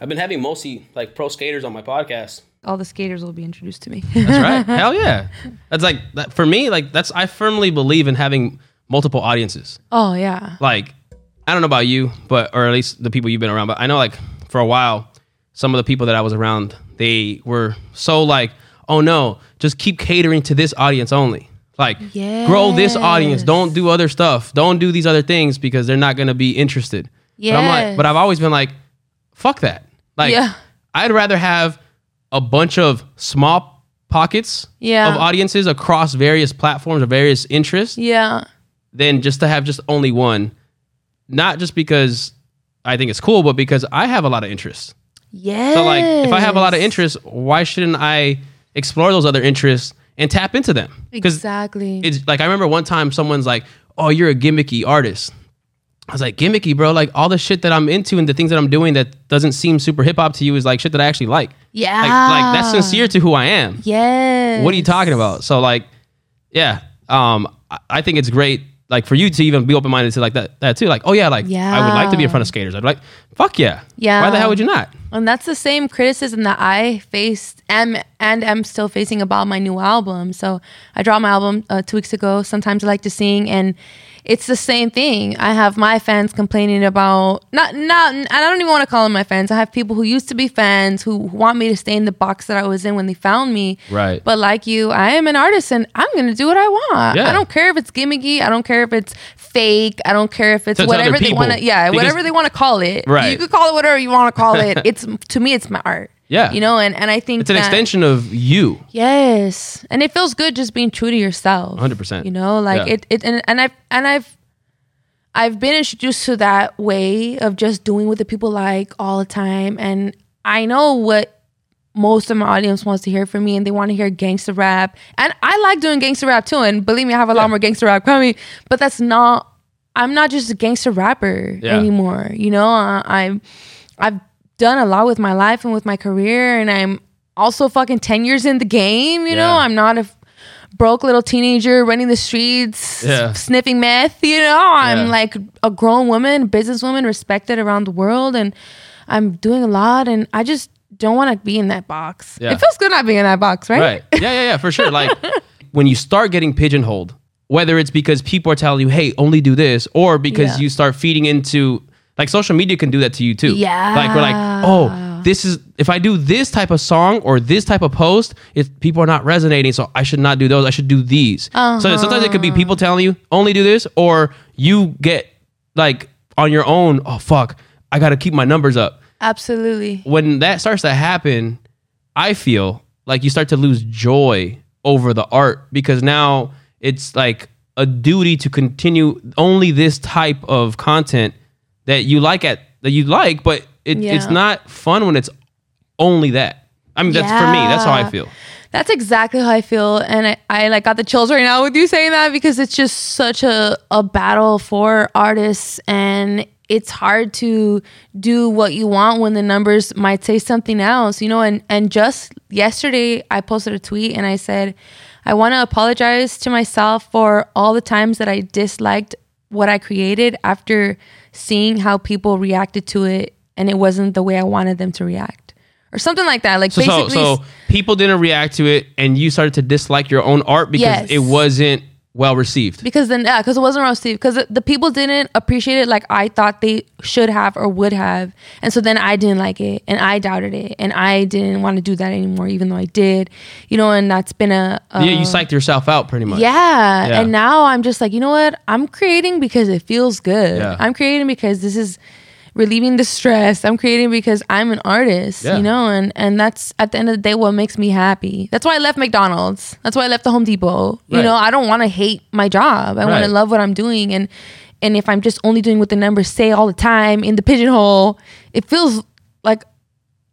I've been having mostly like pro skaters on my podcast. All the skaters will be introduced to me. That's right. Hell yeah. That's like that for me. Like that's I firmly believe in having multiple audiences. oh yeah. Like I don't know about you, but or at least the people you've been around. But I know like for a while, some of the people that I was around, they were so like, oh no, just keep catering to this audience only. Like grow this audience. Don't do other stuff. Don't do these other things because they're not gonna be interested. Yeah. But I'm like, but I've always been like, fuck that. Like Yeah. I'd rather have a bunch of small pockets Yeah. of audiences across various platforms or various interests Yeah. than just to have just only one. Not just because I think it's cool, but because I have a lot of interests. Yeah. So like if I have a lot of interests, why shouldn't I explore those other interests and tap into them? Exactly. it's like I remember one time someone's like, "Oh, you're a gimmicky artist." I was like, "Gimmicky, bro! Like all the shit that I'm into and the things that I'm doing that doesn't seem super hip hop to you is like shit that I actually like. yeah. Like, like that's sincere to who I am. Yes. What are you talking about? So like, yeah, um, I, I think it's great. Like for you to even be open minded to like that, that too. Like, oh yeah, like yeah. I would like to be in front of skaters. I'd be like, fuck yeah, Yeah. Why the hell would you not? And that's the same criticism that I faced and and am still facing about my new album. So I dropped my album uh, two weeks ago. Sometimes I like to sing, and it's the same thing. I have my fans complaining about not not. and I don't even want to call them my fans. I have people who used to be fans who want me to stay in the box that I was in when they found me. Right. But like you, I am an artist, and I'm gonna do what I want. Yeah. I don't care if it's gimmicky. I don't care if it's fake. I don't care if it's whatever they want to. Yeah, Because- whatever they want to call it. Right. You could call it whatever you want to call it. It's to me, it's my art. Yeah. You know, and and I think It's an that- extension of you. Yes, and it feels good just being true to yourself. 100%. You know, like Yeah. it. It and and I've and I've. I've been introduced to that way of just doing what the people like all the time, and I know what most of my audience wants to hear from me, and they want to hear gangster rap, and I like doing gangster rap too. And believe me, I have a Yeah. lot more gangster rap coming, but that's not. I'm not just a gangster rapper Yeah. anymore. You know, I, I'm. I've done a lot with my life and with my career, and I'm also fucking ten years in the game. You know, I'm not a f- broke little teenager running the streets, Yeah. sniffing meth. You know, I'm Yeah. like a grown woman, businesswoman, respected around the world, and I'm doing a lot. And I just don't want to be in that box. Yeah. It feels good not being in that box, right? Right. Yeah, yeah, yeah, for sure. Like when you start getting pigeonholed, whether it's because people are telling you, hey, only do this, or because Yeah. you start feeding into like social media can do that to you too. Yeah. Like we're like, oh, this is if I do this type of song or this type of post, if people are not resonating, so I should not do those. I should do these. So uh-huh. sometimes it could be people telling you only do this, or you get like on your own, oh fuck, I gotta keep my numbers up Absolutely. when that starts to happen, I feel like you start to lose joy over the art because now it's like a duty to continue only this type of content that you like at that you like, but it, it's not fun when it's only that. I mean, that's for me. That's how I feel. That's exactly how I feel, and I, I like got the chills right now with you saying that because it's just such a a battle for artists, and it's hard to do what you want when the numbers might say something else, you know. And and just yesterday, I posted a tweet and I said, I want to apologize to myself for all the times that I disliked what I created after seeing how people reacted to it, and it wasn't the way I wanted them to react. Or something like that. Like So, so, basically, so people didn't react to it, and you started to dislike your own art because Yes. it wasn't well received. because then yeah because it wasn't roasted because the people didn't appreciate it like i thought they should have or would have and so then i didn't like it and i doubted it and i didn't want to do that anymore even though i did you know and that's been a, a yeah, you psyched yourself out pretty much. yeah. Yeah. And now I'm just like, you know what? I'm creating because it feels good. Yeah. I'm creating because this is relieving the stress. I'm creating because I'm an artist, Yeah. you know, and and that's at the end of the day what makes me happy. That's why I left McDonald's. That's why I left the Home Depot. You Right. know, I don't want to hate my job. I want to love what I'm doing and and if I'm just only doing what the numbers say all the time in the pigeonhole, it feels like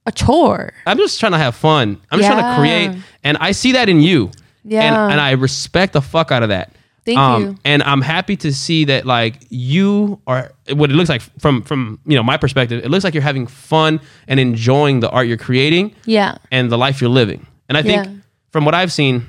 a chore. I'm just trying to have fun. I'm just trying to create, and I see that in you. Yeah. and, and I respect the fuck out of that. Um, you. And I'm happy to see that like you are what it looks like from from you know my perspective. It looks like you're having fun and enjoying the art you're creating Yeah. and the life you're living. And I think Yeah. from what I've seen,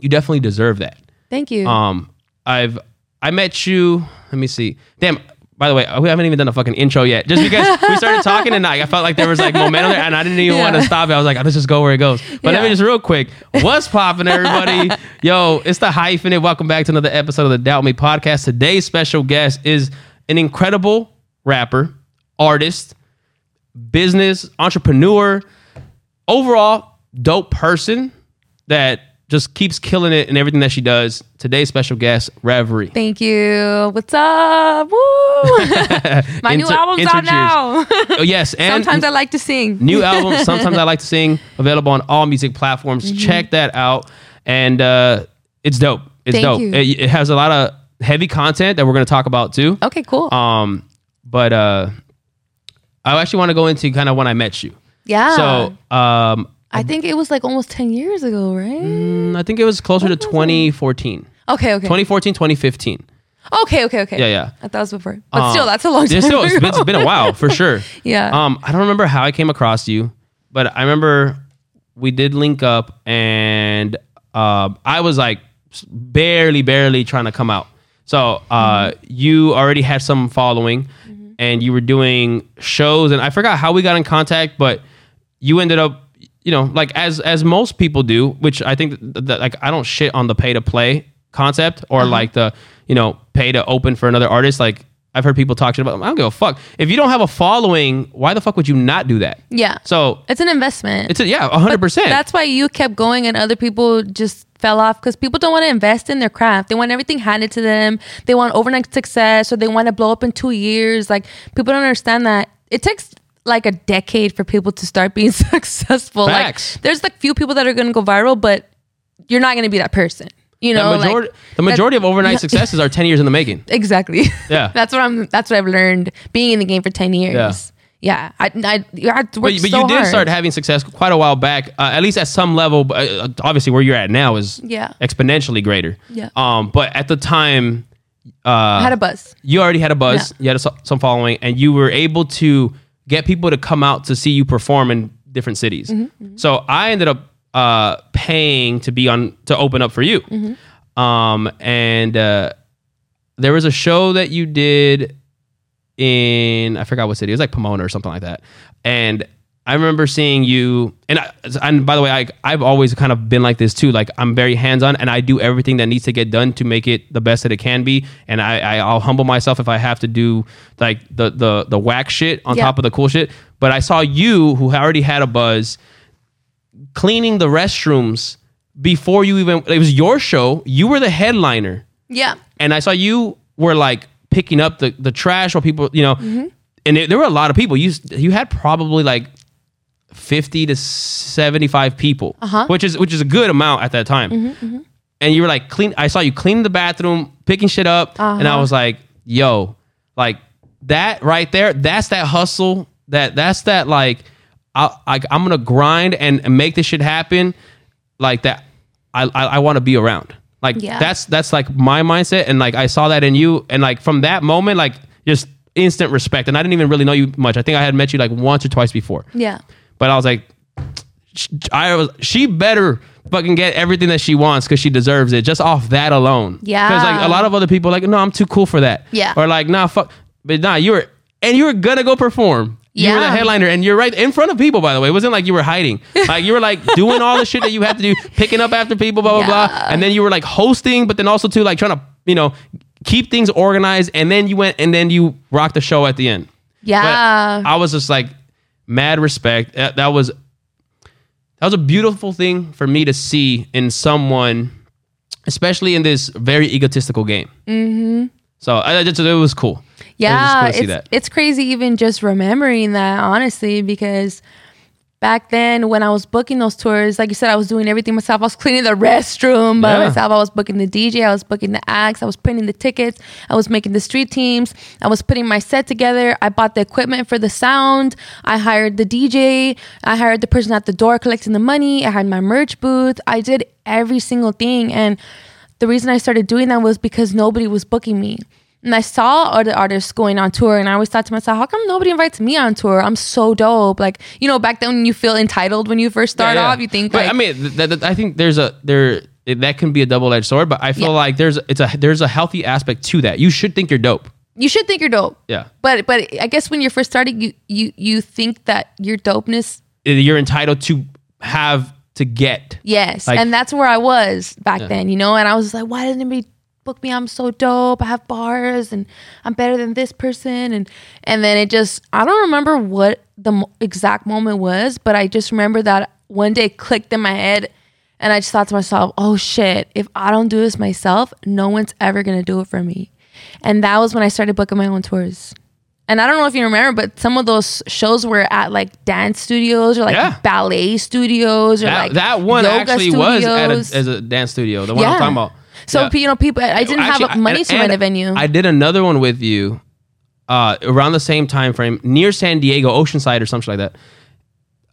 you definitely deserve that. Thank you. Um, I've I met you. Let me see. Damn, by the way, we haven't even done a fucking intro yet. Just because we started talking tonight, I, felt like there was like momentum there, and I didn't even Yeah. want to stop it. I was like, oh, let's just go where it goes. But let me just real quick, what's popping, everybody? Yo, it's the hyphenate. Welcome back to another episode of the Doubt Me podcast. Today's special guest is an incredible rapper, artist, business entrepreneur, overall dope person that just keeps killing it in everything that she does. Today's special guest, Reverie. Thank you. What's up? Woo! My new Inter- album's out now. Oh, yes, and Sometimes I like to sing. new album. Sometimes I like to sing. Available on all music platforms. Mm-hmm. Check that out, and uh, it's dope. It's Thank dope. It, it has a lot of heavy content that we're going to talk about too. Okay, cool. Um, but uh, I actually want to go into kind of when I met you. yeah. So um, I think it was like almost 10 years ago, right? mm, I think it was closer to 2014, Okay, okay. 2014, 2015. Okay, okay, okay. Yeah, yeah. I thought it was before. But Um, still, that's a long time. It's still, it's ago. been, it's been a while for sure. Yeah. Um, I don't remember how I came across you, but I remember we did link up, and um, I was like barely, barely trying to come out. So uh, Mm-hmm. you already had some following, and you were doing shows, and I forgot how we got in contact, but you ended up, you know, like as as most people do, which I think that, that, like I don't shit on the pay to play concept or Uh-huh. like the you know pay to open for another artist. Like I've heard people talk shit about. I don't give a fuck if you don't have a following. Why the fuck would you not do that? yeah. So It's an investment. it's a, yeah, hundred percent. That's why you kept going and other people just fell off because people don't want to invest in their craft. They want everything handed to them. They want overnight success or they want to blow up in two years. Like people don't understand that it takes like a decade for people to start being successful. Facts. Like there's like few people that are going to go viral, but you're not going to be that person. You know, the like- majority, the majority of overnight successes are ten years in the making. Exactly. Yeah. that's what I'm. That's what I've learned being in the game for ten years. Yeah. I, I, you had to work But, but so you did hard. start having success quite a while back, uh, at least at some level. But uh, obviously, where you're at now is Yeah. exponentially greater. Yeah. Um, but at the time, uh, I had a buzz. you already had a buzz, Yeah. you had a, some following, and you were able to get people to come out to see you perform in different cities. Mm-hmm, So I ended up uh, paying to be on to open up for you, Mm-hmm. um, and uh, there was a show that you did in I forgot what city. It was like Pomona or something like that, and. I remember seeing you, and I, and by the way, I I've always kind of been like this too. Like I'm very hands on, and I do everything that needs to get done to make it the best that it can be. And I, I I'll humble myself if I have to do like the the the whack shit on Yeah. top of the cool shit. But I saw you, who already had a buzz, cleaning the restrooms before you even. It was your show. You were the headliner Yeah. and I saw you were like picking up the, the trash or people, you know, Mm-hmm. and there, there were a lot of people. You you had probably like fifty to seventy five people, Uh-huh. Mm-hmm, which is which is a good amount at that time. And you were like clean. I saw you cleaning the bathroom, picking shit up, and I Uh-huh. was like, "Yo, like that right there. That's that hustle. That that's that like." I, I, I'm gonna grind and, and make this shit happen, like that. I I, I want to be around. Like Yeah. that's that's like my mindset, and like I saw that in you, and like from that moment, like just instant respect. And I didn't even really know you much. I think I had met you like once or twice before, Yeah. But I was like, I was she better fucking get everything that she wants because she deserves it just off that alone. Yeah. because like a lot of other people are like, no, I'm too cool for that. Yeah. or like, nah, fuck, but nah, you were and you were gonna go perform. You were the headliner, and you're right in front of people. By the way, it wasn't like you were hiding. Like you were like doing all the shit that you had to do, picking up after people, blah blah blah, and then you were like hosting, but then also too like trying to you know keep things organized, and then you went and then you rocked the show at the end. But Yeah. I was just like mad respect. That, that was that was a beautiful thing for me to see in someone, especially in this very egotistical game. Mm-hmm. So I, just, it was cool. Yeah, cool to see it's it's crazy even just remembering that honestly because back then when I was booking those tours, like you said, I was doing everything myself. I was cleaning the restroom by Yeah. myself. I was booking the DJ. I was booking the acts. I was printing the tickets. I was making the street teams. I was putting my set together. I bought the equipment for the sound. I hired the DJ. I hired the person at the door collecting the money. I had my merch booth. I did every single thing. And the reason I started doing that was because nobody was booking me. And I saw other artists going on tour, and I always thought to myself, how come nobody invites me on tour? I'm so dope. Like, you know, back then you feel entitled when you first start Yeah, yeah. off, you think, But like, I mean, th- th- I think there's a there that can be a double edged sword. But I feel Yeah. like there's it's a there's a healthy aspect to that. You should think you're dope. You should think you're dope. Yeah. But but I guess when you're first starting, you you you think that your dopeness. Uh, you're entitled to have to get. Yes, Like- and that's where I was back then, you know. And I was like, why didn't anybody book me? I'm so dope. I have bars, and I'm better than this person. And and then it just I don't remember what the exact moment was, but I just remember that one day it clicked in my head. And I just thought to myself, oh shit, if I don't do this myself, no one's ever gonna do it for me. And that was when I started booking my own tours. And I don't know if you remember, but some of those shows were at like dance studios or like Yeah. ballet studios or That, like that one actually was at a, as a dance studio. The one Yeah. I'm talking about. So Yeah. you know, people. I didn't Actually, have money and- to rent a venue. I did another one with you uh, around the same time frame near San Diego, Oceanside or something like that.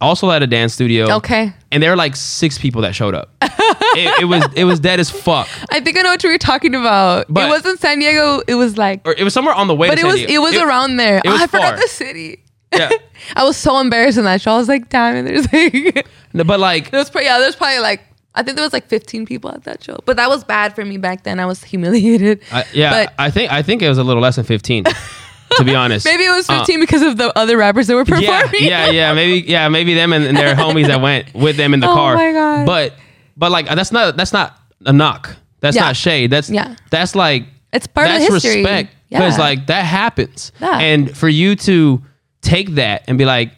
Also at a dance studio. okay, And there were like six people that showed up. it, it was it was dead as fuck. I think I know what you were talking about. But- it wasn't San Diego. It was like, Or it was somewhere on the way but to it San was it was around there. it was oh, I forgot the city. Yeah. I was so embarrassed in that show. I was like, damn it. There's like, No, but like there was probably yeah. There's probably like. I think there was like 15 people at that show, but that was bad for me back then. I was humiliated. I, yeah, but I think I think it was a little less than 15 to be honest. maybe it was Uh, 15 because of the other rappers that were performing. Yeah, yeah, yeah. Maybe, yeah, maybe them and, and their homies that went with them in the car. Oh car. my God. But, but like that's not that's not a knock. That's Yeah. not shade. That's Yeah. That's like It's part of that's the history. respect because Yeah. like that happens. Yeah. And for you to take that and be like,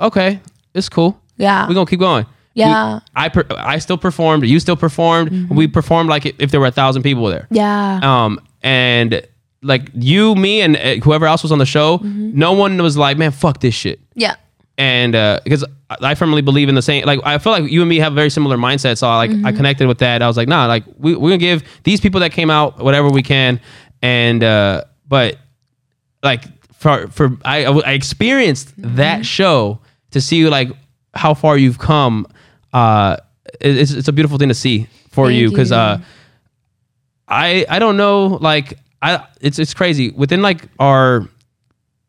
okay, it's cool. Yeah. we're gonna keep going. Yeah. Mm-hmm. I per, I still performed. You still performed. We performed like if there were a thousand people there. Yeah. Um, and like you, me, and uh, whoever else was on the show, Mm-hmm. no one was like, "Man, fuck this shit." yeah. And because I I firmly believe in the same, like I feel like you and me have very similar mindsets. So like Mm-hmm. I connected with that. I was like, nah, like we we're gonna give these people that came out whatever we can, and uh, but like for for I I experienced Mm-hmm. that show to see like how far you've come. Uh, it's it's a beautiful thing to see for Thank you because uh. I I don't know like I it's it's crazy within like our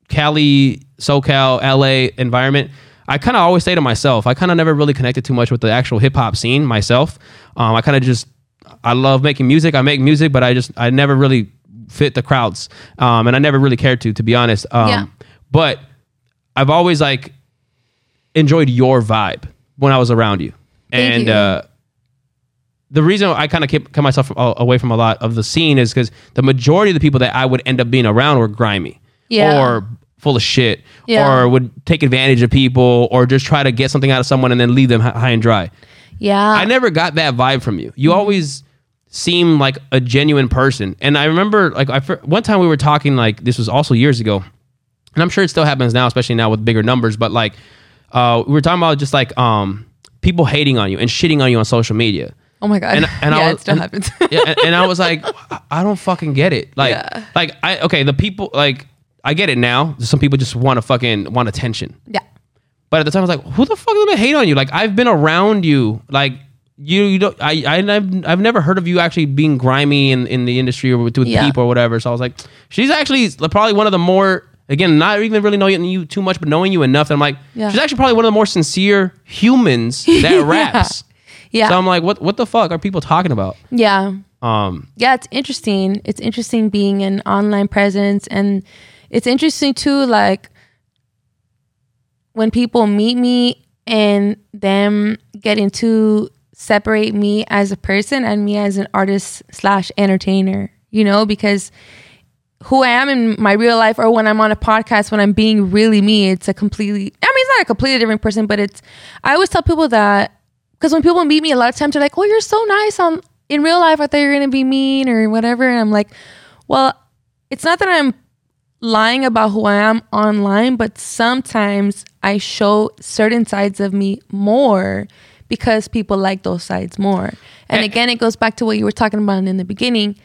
Cali SoCal LA environment I kind of always say to myself I kind of never really connected too much with the actual hip hop scene myself um, I kind of just I love making music I make music but I just I never really fit the crowds um, and I never really cared to to be honest um, Yeah. but I've always like enjoyed your vibe when I was around you Thank and you. uh the reason I kind of kept, kept myself away from a lot of the scene is because the majority of the people that I would end up being around were grimy Yeah. or full of shit Yeah. or would take advantage of people or just try to get something out of someone and then leave them high and dry. Yeah. I never got that vibe from you. You always seem like a genuine person. And I remember like I one time we were talking like this was also years ago. And I'm sure it still happens now especially now with bigger numbers, but like uh we were talking about just like um people hating on you and shitting on you on social media. oh my god. And, and yeah, I was, it still and- happens. yeah, and, and I was like, I- don't fucking get it. Like, Yeah. like I okay, the people like I get it now. Some people just want to fucking want attention. yeah. But at the time, I was like, who the fuck is gonna hate on you? Like, I've been around you. Like, you, you don't. I, I, I've, I've never heard of you actually being grimy in, in the industry or with, with Yeah. people or whatever. So I was like, she's actually probably one of the more. Again, not even really knowing you too much, but knowing you enough. That I'm like, Yeah. she's actually probably one of the more sincere humans that raps. Yeah. So I'm like, what, what the fuck are people talking about? yeah. Um, yeah, it's interesting. It's interesting being an online presence, and it's interesting too. Like when people meet me and them getting to separate me as a person and me as an artist slash entertainer. You know, because who I am in my real life or when I'm on a podcast, when I'm being really me, it's a completely, I mean, it's not a completely different person, but it's, I always tell people that, because when people meet me, a lot of times they're like, oh, you're so nice on, in real life. I thought you were going to be mean or whatever. And I'm like, well, it's not that I'm lying about who I am online, but sometimes I show certain sides of me more because people like those sides more. And again, it goes back to what you were talking about in the beginning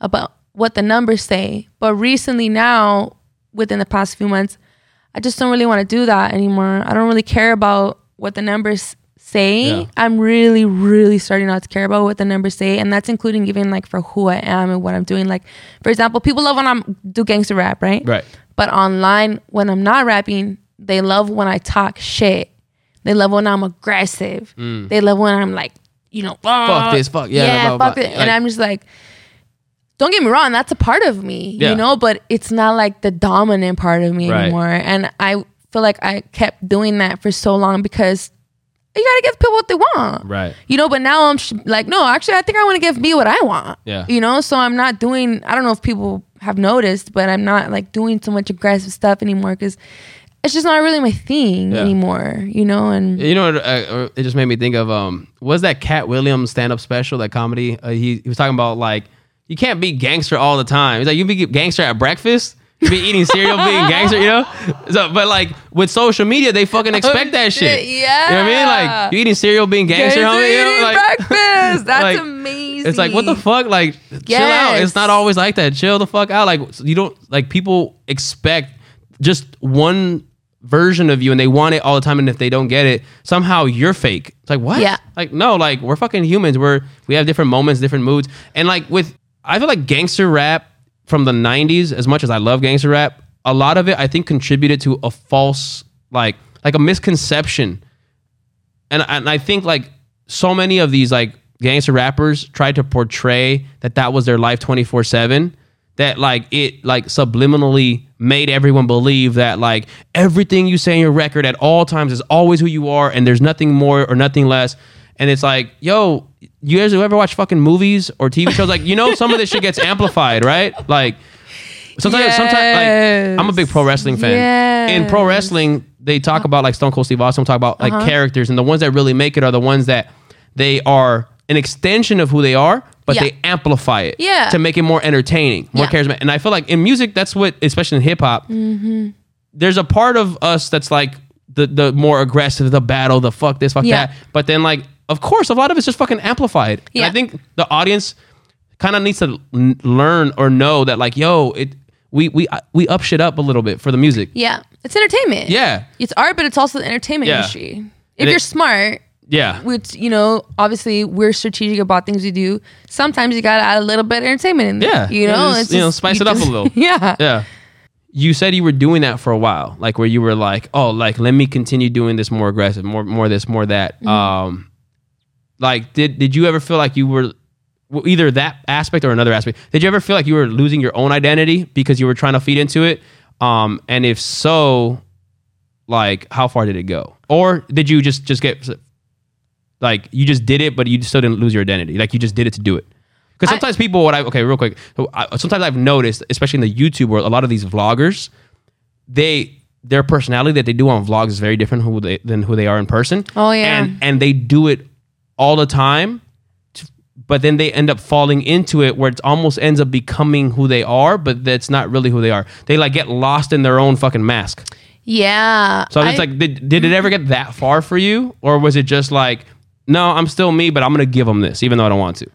about what the numbers say. But recently now, within the past few months, I just don't really want to do that anymore. I don't really care about what the numbers say. Yeah. I'm really, really starting not to care about what the numbers say. And that's including even like for who I am and what I'm doing. Like, for example, people love when I'm do gangster rap, right? Right. But online, when I'm not rapping, they love when I talk shit. They love when I'm aggressive. They love when I'm like, you know, Mm. Fuck this, fuck- yeah, blah, blah, fuck blah. it. and I'm just like, don't get me wrong, that's a part of me, Yeah. you know, but it's not like the dominant part of me Right. anymore. And I feel like I kept doing that for so long because you gotta give people what they want. Right. You know, but now I'm sh- like, no, actually, I think I want to give me what I want. Yeah. You know, so I'm not doing, I don't know if people have noticed, but I'm not like doing so much aggressive stuff anymore because it's just not really my thing Yeah. anymore, you know? And You know, what, uh, it just made me think of um, was that Katt Williams stand up special, that comedy? Uh, he he was talking about like you can't be gangster all the time. He's like you be gangster at breakfast. You be eating cereal, being gangster, you know. So, but like with social media, they fucking oh, expect that shit. Oh, Yeah. You know what I mean? Like you eating cereal, being gangster, Gangster homie. You know, like, breakfast. That's like, amazing. It's like what the fuck? Like chill out. It's not always like that. Chill the fuck out. Like you don't like people expect just one version of you and they want it all the time and if they don't get it somehow you're fake it's like what Yeah. like no like we're fucking humans we're we have different moments different moods and like with i feel like gangster rap from the 90s as much as i love gangster rap a lot of it i think contributed to a false like like a misconception. And and I think like so many of these like gangster rappers tried to portray that that was their life 24/7 that like it like subliminally made everyone believe that like everything you say in your record at all times is always who you are and there's nothing more or nothing less and it's like yo you guys who ever watch fucking movies or TV shows? Like you know some of this shit gets amplified right? Like sometimes sometimes like I'm a big pro wrestling fan. In pro wrestling they talk about like Stone Cold Steve Austin talk about like characters and the ones that really make it are the ones that they are an extension of who they are but Yeah. they amplify it Yeah. to make it more entertaining more Yeah. charismatic. And I feel like in music that's what especially in hip hop Mm-hmm. there's a part of us that's like the the more aggressive the battle the fuck this fuck that. But then like of course a lot of it's just fucking amplified And I think the audience kind of needs to learn or know that like yo it we we we up shit up a little bit for the music Yeah, it's entertainment. Yeah. it's art, but it's also the entertainment Yeah. industry. If And you're smart, yeah which you know, obviously we're strategic about things we do. Sometimes you gotta add a little bit of entertainment in there. Yeah. you know, Just, it's you know, spice it up a little. Yeah, Yeah. You said you were doing that for a while, like where you were like, oh, like let me continue doing this more aggressive, more more this, more that. Mm-hmm. Um, like did did you ever feel like you were well, either that aspect or another aspect? Did you ever feel like you were losing your own identity because you were trying to feed into it? Um, and if so, like how far did it go, or did you just just get like you just did it, but you still didn't lose your identity? Like you just did it to do it. Because I- sometimes people, what I okay, real quick. So I, sometimes I've noticed, especially in the YouTube world, a lot of these vloggers, they their personality that they do on vlogs is very different who they, than who they are in person. Oh, yeah. and and they do it all the time, but then they end up falling into it where it almost ends up becoming who they are, but that's not really who they are. They like get lost in their own fucking mask. yeah. So it's like, did, did it ever get that far for you, or was it just like, no, I'm still me, but I'm gonna give them this, even though I don't want to.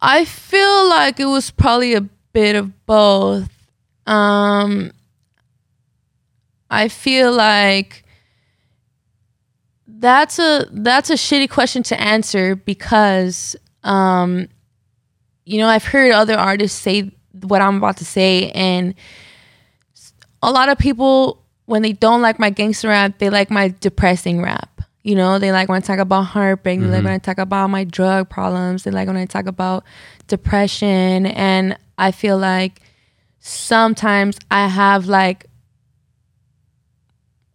I feel like it was probably a bit of both. Um, I feel like that's a that's a shitty question to answer because um, you know I've heard other artists say what I'm about to say, and a lot of people when they don't like my gangster rap, they like my depressing rap. You know, they like when I talk about heartbreak. They like when I talk about my drug problems. They like when I talk about depression. And I feel like sometimes I have like,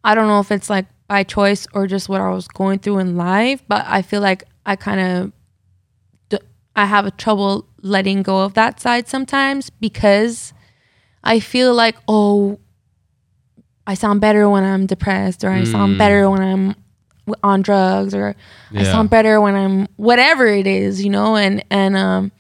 I don't know if it's like by choice or just what I was going through in life, but I feel like I kind of, I have a trouble letting go of that side sometimes because I feel like, oh, I sound better when I'm depressed, or I sound better when I'm on drugs, or I sound better when I'm whatever it is, you know, and and um,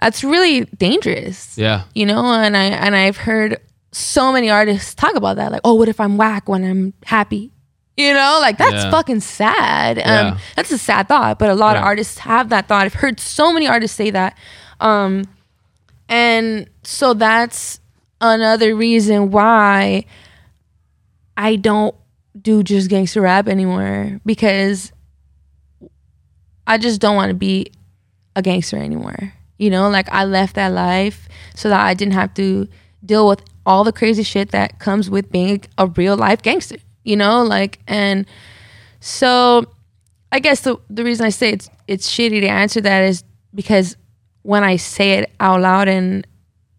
that's really dangerous, Yeah, you know. And I and I've heard so many artists talk about that, like, oh, what if I'm whack when I'm happy? You know, like that's Yeah. fucking sad. Um, Yeah. That's a sad thought, but a lot of artists have that thought. I've heard so many artists say that. Um, and so that's another reason why I don't do just gangster rap anymore because I just don't want to be a gangster anymore. You know, like I left that life so that I didn't have to deal with all the crazy shit that comes with being a real life gangster. You know, like and so I guess the the reason I say it's it's shitty to answer that is because when I say it out loud and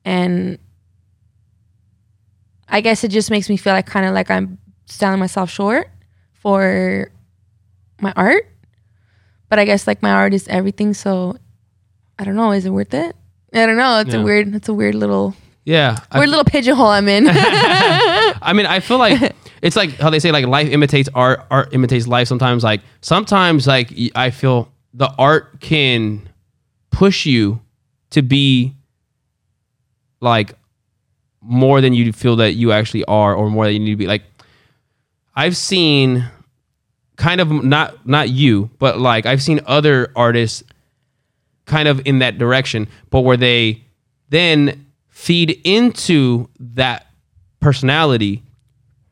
and I guess it just makes me feel like kind of like I'm selling myself short for my art. But I guess like my art is everything, so I don't know. Is it worth it? I don't know. It's Yeah. a weird. It's a weird little Yeah. I- weird little pigeonhole I'm in. I mean, I feel like it's like how they say like life imitates art, art imitates life. Sometimes, like sometimes, like I feel the art can push you to be like more than you feel that you actually are, or more than you need to be. Like I've seen kind of not not you, but like I've seen other artists kind of in that direction, but where they then feed into that personality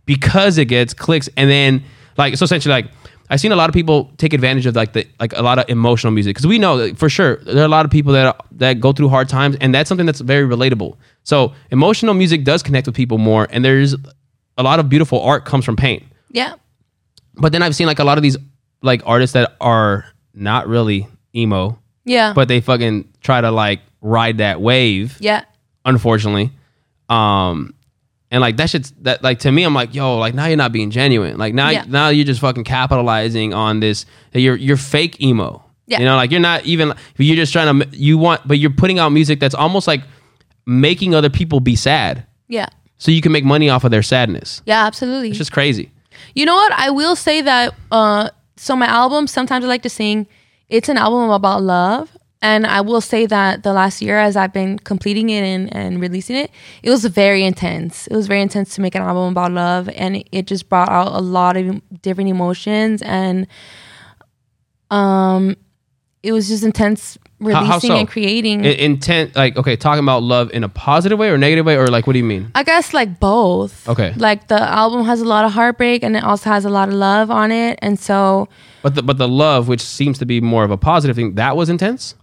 because it gets clicks and then like so essentially like I've seen a lot of people take advantage of like the like a lot of emotional music because we know for sure there are a lot of people that that go through hard times and that's something that's very relatable. So emotional music does connect with people more and there's a lot of beautiful art comes from pain. yeah. But then I've seen like a lot of these like artists that are not really emo, Yeah. but they fucking try to like ride that wave yeah. Unfortunately. Um, and like that shit's that like to me, I'm like, yo, like now you're not being genuine. Like now, Yeah. now you're just fucking capitalizing on this. that You're you're fake emo. Yeah. You know, like you're not even. You're just trying to. You want, but you're putting out music that's almost like making other people be sad, Yeah. so you can make money off of their sadness. Yeah. Absolutely. It's just crazy. You know what? I will say that. Uh, so my album, sometimes I like to sing. It's an album about love, and I will say that the last year, as I've been completing it and, and releasing it, it was very intense. It was very intense to make an album about love, and it just brought out a lot of different emotions, and um, it was just intense releasing how so? and creating. I- intent, like okay, talking about love in a positive way or negative way, or like what do you mean? I guess like both. Okay. Like the album has a lot of heartbreak and it also has a lot of love on it, and so. But the but the love, which seems to be more of a positive thing, that was intense.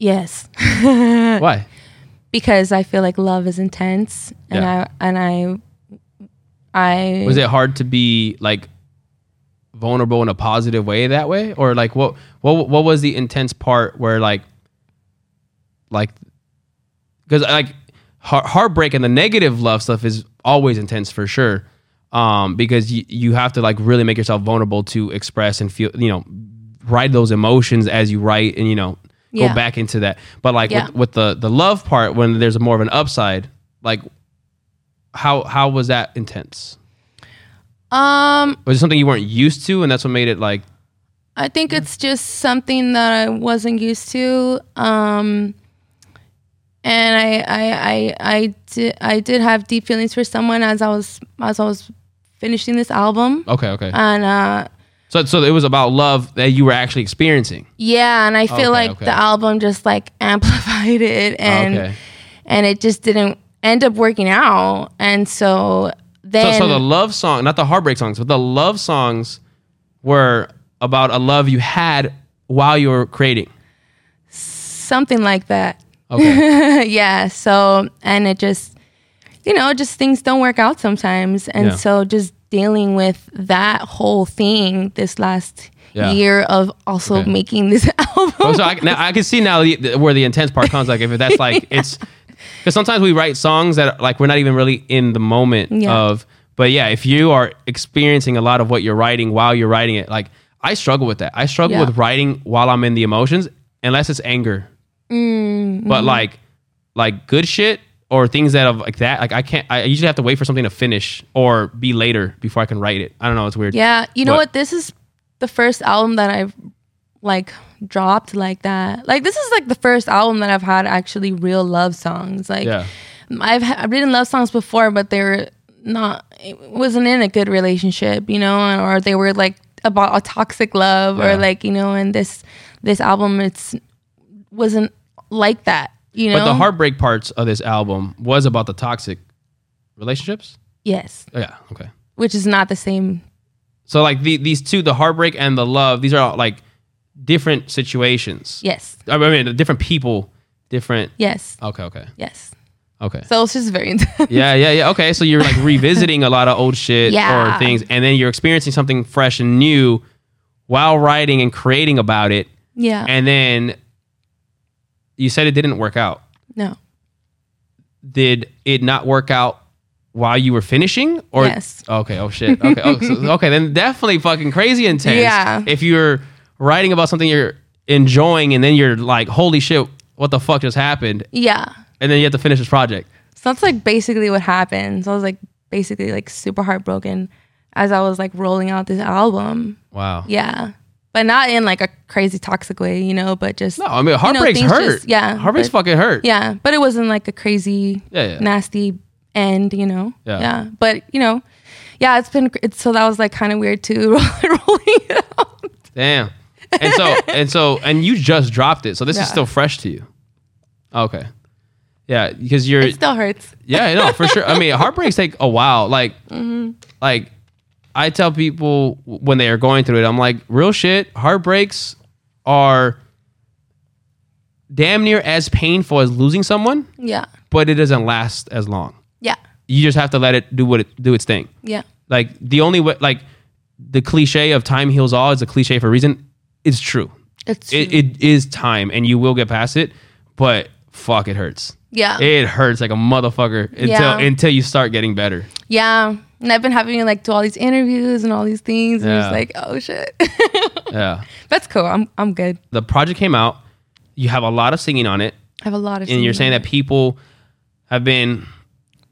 Yes, Why? because I feel like love is intense, and Yeah. I and I, I was it hard to be like vulnerable in a positive way that way or like what what what was the intense part where like like because like heart, heartbreak and the negative love stuff is always intense for sure um because you, you have to like really make yourself vulnerable to express and feel you know write those emotions as you write and you know go Yeah. back into that but like Yeah. with, with the the love part when there's more of an upside like how how was that intense um was it something you weren't used to and that's what made it like I think it's just something that I wasn't used to. Um, and I, I, I, I did, I did have deep feelings for someone as I was, as I was finishing this album. okay okay And, uh, so so it was about love that you were actually experiencing yeah, and I feel Okay, like okay. the album just like amplified it oh, and, okay and it just didn't end up working out. And so so, so the love song not the heartbreak songs but the love songs were about a love you had while you were creating something like that. okay yeah. So, and it just, you know, just things don't work out sometimes. And Yeah. so just dealing with that whole thing this last Yeah. year of also Okay. making this album. Oh, so I, now I can see now the, where the intense part comes. Like if that's like it's because sometimes we write songs that like we're not even really in the moment Yeah. of. But yeah, if you are experiencing a lot of what you're writing while you're writing it, like I struggle with that. I struggle Yeah. with writing while I'm in the emotions, unless it's anger. Mm, But like, like good shit or things that have like that. Like I can't. I usually have to wait for something to finish or be later before I can write it. I don't know. It's weird. yeah. You know But- what? This is the first album that I've like dropped like that. Like this is like the first album that I've had actually real love songs. Like Yeah. I've ha- I've written love songs before, but they were not. It wasn't in a good relationship, you know, and- or they were like about a toxic love, Yeah. or like you know. And this this album, it's wasn't like that, you know. But the heartbreak parts of this album was about the toxic relationships. yes, Oh, yeah. Okay. which is not the same. So like the, these two, the heartbreak and the love, these are like different situations. Yes, I mean, different people, different. yes, Okay. Okay. yes. Okay. So it's just very intense. Yeah. Yeah. Yeah. Okay. So you're like revisiting a lot of old shit Yeah. or things, and then you're experiencing something fresh and new while writing and creating about it. yeah, and then you said it didn't work out. No. Did it not work out while you were finishing? Or Yes. Okay. Oh shit. Okay. Oh, so- okay. Then definitely fucking crazy intense. Yeah. If you're writing about something you're enjoying and then you're like, holy shit, what the fuck just happened? Yeah. And then you have to finish this project. So that's like basically what happened. So I was like basically like super heartbroken as I was like rolling out this album. Wow. Yeah. But not in like a crazy toxic way, you know, but just No, I mean heartbreaks things hurt. just- yeah, Heartbreaks but- fucking hurt. Yeah, but it wasn't like a crazy, Yeah, yeah. nasty end, you know. Yeah. but you know, yeah, it's been it's so that was like kind of weird too, rolling it out. Damn. And so and so and you just dropped it, so this Yeah. is still fresh to you. Okay. Yeah, because you're It still hurts. yeah, no, for sure. I mean, heartbreaks take a while. Like, Mm-hmm. like I tell people when they are going through it, I'm like, real shit. Heartbreaks are damn near as painful as losing someone, Yeah, but it doesn't last as long. yeah, You just have to let it do what it do its thing. yeah, Like the only way, like the cliche of time heals all is a cliche for a reason. It's true. it's It, it is time, and you will get past it. But fuck, it hurts. yeah, It hurts like a motherfucker until Yeah. until you start getting better. yeah. And I've been having to like do all these interviews and all these things, and Yeah. it's like, oh shit, Yeah. that's cool. I'm I'm good. The project came out. You have a lot of singing on it, I have a lot of. and you're saying that people have been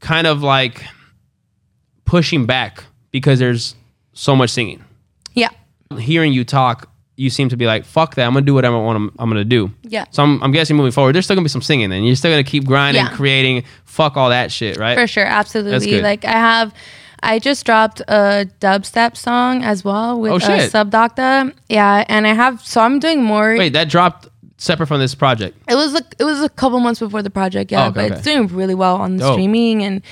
kind of like pushing back because there's so much singing. yeah, Hearing you talk, you seem to be like, "Fuck that! I'm gonna do what I want. I'm gonna do." yeah. So I'm, I'm guessing moving forward, there's still gonna be some singing. and you're still gonna keep grinding, Yeah. creating. Fuck all that shit, right? For sure, absolutely. Like I have, I just dropped a dubstep song as well with Oh, uh, shit. Subdocta. Yeah, and I have so I'm doing more. Wait, that dropped separate from this project. It was a, it was a couple months before the project. Yeah, Oh, okay, but it's doing really well on the Dope. streaming and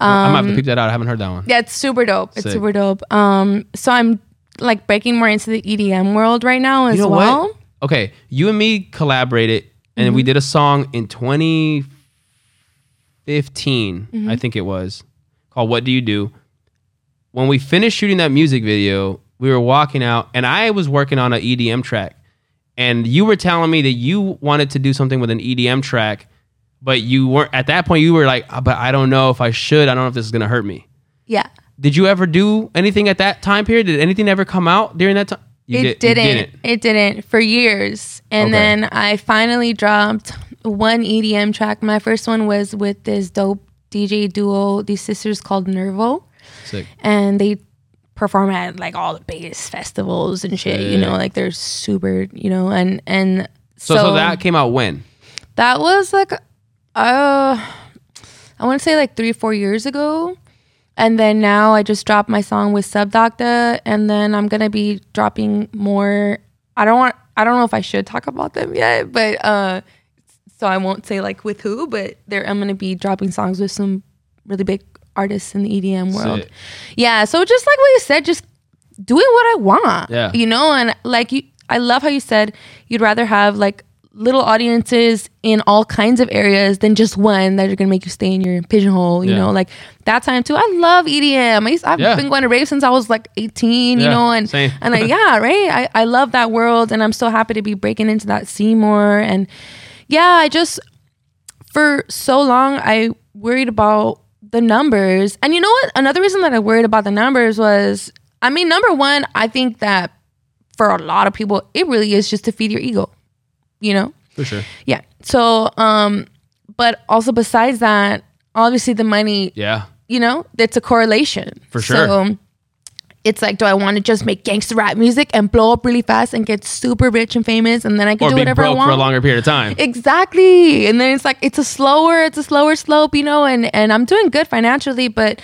I might have to peep that out. I haven't heard that one. Um, yeah, it's super dope. It's super dope. Um, so I'm like breaking more into the EDM world right now as You know well. what? Okay, you and me collaborated, and Mm-hmm. we did a song in 2015, Mm-hmm. I think it was, called "What Do You Do." When we finished shooting that music video, we were walking out, and I was working on an EDM track, and you were telling me that you wanted to do something with an EDM track, but you weren't at that point. You were like, "Ah, "But I don't know if I should. I don't know if this is gonna hurt me." Yeah, Did you ever do anything at that time period? Did anything ever come out during that time? You it did- you didn't. It didn't for years, and Okay. then I finally dropped one EDM track. My first one was with this dope DJ duo, these sisters called Nervo, Sick. and they perform at like all the biggest festivals and shit. You know, like they're super. You know, and and So, so that came out when? that was like, uh, I want to say like three, four years ago. And then now I just dropped my song with Subdocta, and then I'm gonna be dropping more. I don't want. I don't know if I should talk about them yet, but uh, so I won't say like with who, but there I'm gonna be dropping songs with some really big artists in the EDM world. Sick. Yeah, so just like what you said, just doing what I want. Yeah. You know, and like you I love how you said you'd rather have like little audiences in all kinds of areas than just one that are gonna make you stay in your pigeonhole, you Yeah. know, like that time too. I love EDM. I used, I've Yeah. been going to rave since I was like 18, you know, and same. and like, yeah, right. I, I love that world and I'm so happy to be breaking into that scene more. And yeah, I just for so long I worried about the numbers. And you know what? Another reason that I worried about the numbers was I mean, number one, I think that for a lot of people, it really is just to feed your ego. You know? For sure. Yeah. So, um, but also besides that, obviously the money, Yeah. you know, it's a correlation. For sure. So it's like, do I want to just make gangster rap music and blow up really fast and get super rich and famous and then I can Or do whatever I want? for a longer period of time. Exactly. And then it's like it's a slower, it's a slower slope, you know, and and I'm doing good financially, but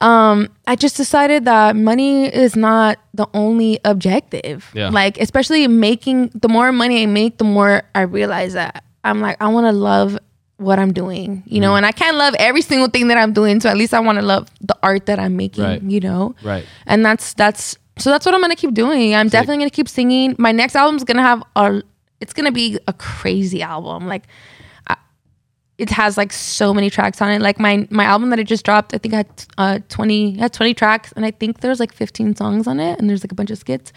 um I just decided that money is not the only objective. Yeah. Like especially making the more money I make, the more I realize that I'm like I want to love what I'm doing, you Mm. know, and I can't love every single thing that I'm doing, so at least I want to love the art that I'm making, Right. you know. Right. And that's that's so that's what I'm gonna keep doing. I'm definitely gonna keep singing. My next album's gonna have a it's gonna be a crazy album. Like I, it has like so many tracks on it. Like my my album that I just dropped, I think I had uh 20 had 20 tracks and I think there's like 15 songs on it and there's like a bunch of skits.